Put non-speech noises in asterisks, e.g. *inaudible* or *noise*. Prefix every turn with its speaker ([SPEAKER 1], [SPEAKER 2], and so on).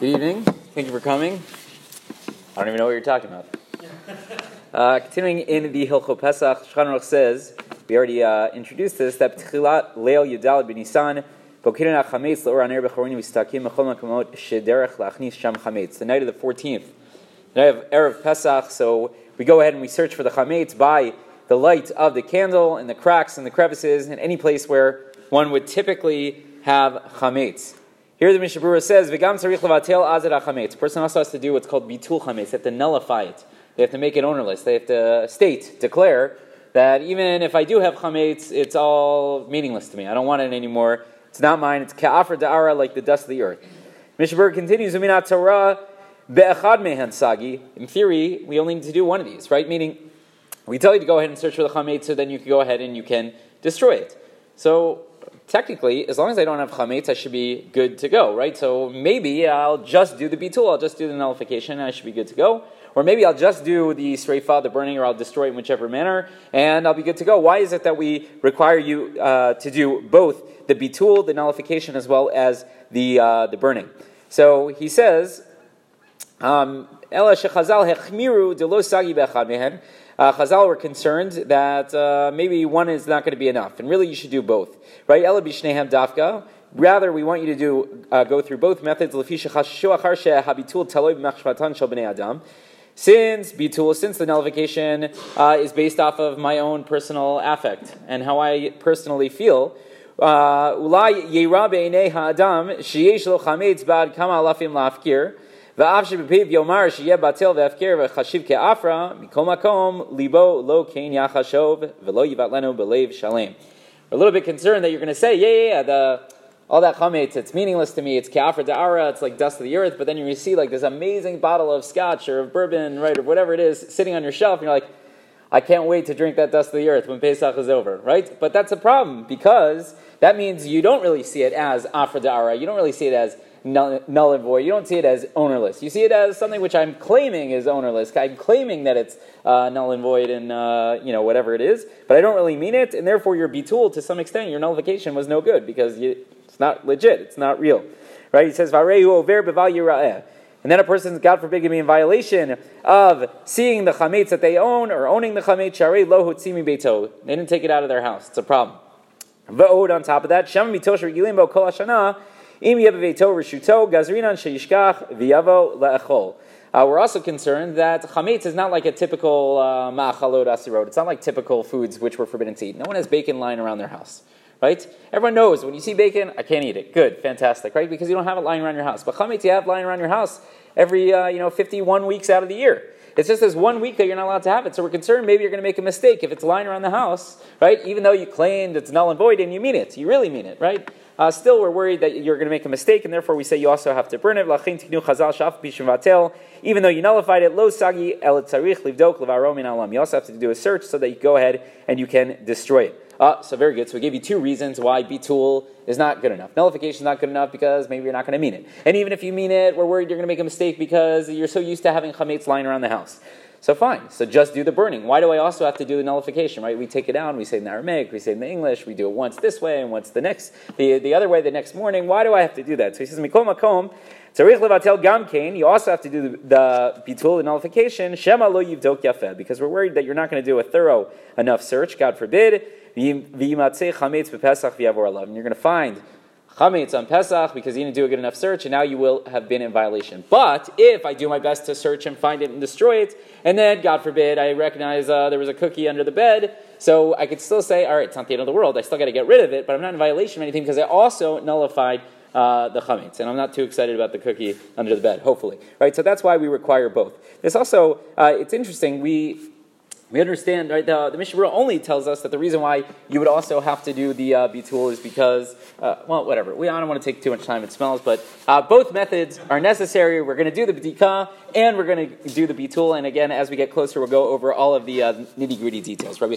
[SPEAKER 1] Good evening. Thank you for coming. I don't even know what you're talking about. *laughs* Uh, continuing in the Hilchot Pesach, Shulchan Aruch says, we already uh, introduced this, that P'tchilat Leil Yudal B'Nisan, Bokirin HaChametz L'or Aner B'chorin V'Stakim Mechol Makamot Shederech Lachnis Sham Chametz. The night of the 14th, the night of Erev Pesach, so we go ahead and we search for the Chametz by the light of the candle and the cracks and the crevices and any place where one would typically have Chametz. Here the Mishnah Berurah says, "V'gam tzarich levatel azed chametz." Person also has to do what's called bitul chametz. They have to nullify it. They have to make it ownerless. They have to state, declare that even if I do have chametz, it's all meaningless to me. I don't want it anymore. It's not mine. It's ka'afar da'ara, like the dust of the earth. Mishnah Berurah continues, "Uminat Torah be'echad mehen sagi." In theory, we only need to do one of these, right? Meaning, we tell you to go ahead and search for the chametz, so then you can go ahead and you can destroy it. So technically, as long as I don't have chametz, I should be good to go, right? So maybe I'll just do the bitul, I'll just do the nullification, and I should be good to go. Or maybe I'll just do the sreifa, the burning, or I'll destroy it in whichever manner, and I'll be good to go. Why is it that we require you uh, to do both the bitul, the nullification, as well as the uh, the burning? So he says, um, Uh, Chazal were concerned that uh, maybe one is not going to be enough, and really you should do both, right? Ela b'shnehem dafka. Rather, we want you to do uh, go through both methods. Since bitul, since the nullification uh, is based off of my own personal affect and how I personally feel, uh, we're a little bit concerned that you're going to say, yeah, yeah, yeah, the, all that chametz, it's meaningless to me, it's keafra da'ara, it's like dust of the earth, but then you see like this amazing bottle of scotch or of bourbon, right, or whatever it is, sitting on your shelf, and you're like, I can't wait to drink that dust of the earth when Pesach is over, right? But that's a problem because that means you don't really see it as afra da'ara, you don't really see it as null, null and void. You don't see it as ownerless. You see it as something which I'm claiming is ownerless. I'm claiming that it's uh, null and void and uh, you know whatever it is, but I don't really mean it, and therefore your bitul to some extent, your nullification was no good because you, it's not legit. It's not real, right? He says varehu over beval. And then a person's, God forbid, can be in violation of seeing the chametz that they own or owning the chametz. Sharei lo hutzimi beito. They didn't take it out of their house. It's a problem. Va'od on top of that, shema mitosh regilim kol hashana uh, we're also concerned that chametz is not like a typical uh, ma'achalot asirot. It's not like typical foods which were forbidden to eat. No one has bacon lying around their house, right? Everyone knows when you see bacon, I can't eat it. Good, fantastic, right? Because you don't have it lying around your house. But chametz you have lying around your house every uh, you know 51 weeks out of the year. It's just this one week that you're not allowed to have it. So we're concerned maybe you're going to make a mistake if it's lying around the house, right? Even though you claimed it's null and void and you mean it, you really mean it, right? uh, still we're worried that you're going to make a mistake, and therefore we say you also have to burn it. Even though you nullified it, sagi. You also have to do a search so that you go ahead and you can destroy it. Uh, so very good. So we gave you two reasons why bitul is not good enough. Nullification is not good enough because maybe you're not going to mean it. And even if you mean it, we're worried you're going to make a mistake because you're so used to having chametz lying around the house. So fine. So just do the burning. Why do I also have to do the nullification? Right? We take it down. We say in Aramaic. We say in the English. We do it once this way and once the next the, the other way the next morning. Why do I have to do that? So he says mikol makom. Tzarich levatel gam kain. You also have to do the, the bitul, the nullification. Shema lo yivdok yafeh. Because we're worried that you're not going to do a thorough enough search. God forbid. And you're going to find chametz on Pesach because you didn't do a good enough search, and now you will have been in violation. But if I do my best to search and find it and destroy it, and then, God forbid, I recognize uh, there was a cookie under the bed, so I could still say, all right, it's not the end of the world. I still got to get rid of it, but I'm not in violation of anything because I also nullified uh, the chametz, and I'm not too excited about the cookie under the bed. Hopefully, right? So that's why we require both. This also, uh, it's interesting. We we understand, right? The, the Mishnah only tells us that the reason why you would also have to do the uh, bitul is because, uh, well, whatever. We I don't want to take too much time. It smells, but uh, both methods are necessary. We're going to do the b'dika and we're going to do the bitul. And again, as we get closer, we'll go over all of the uh, nitty gritty details. Rabbi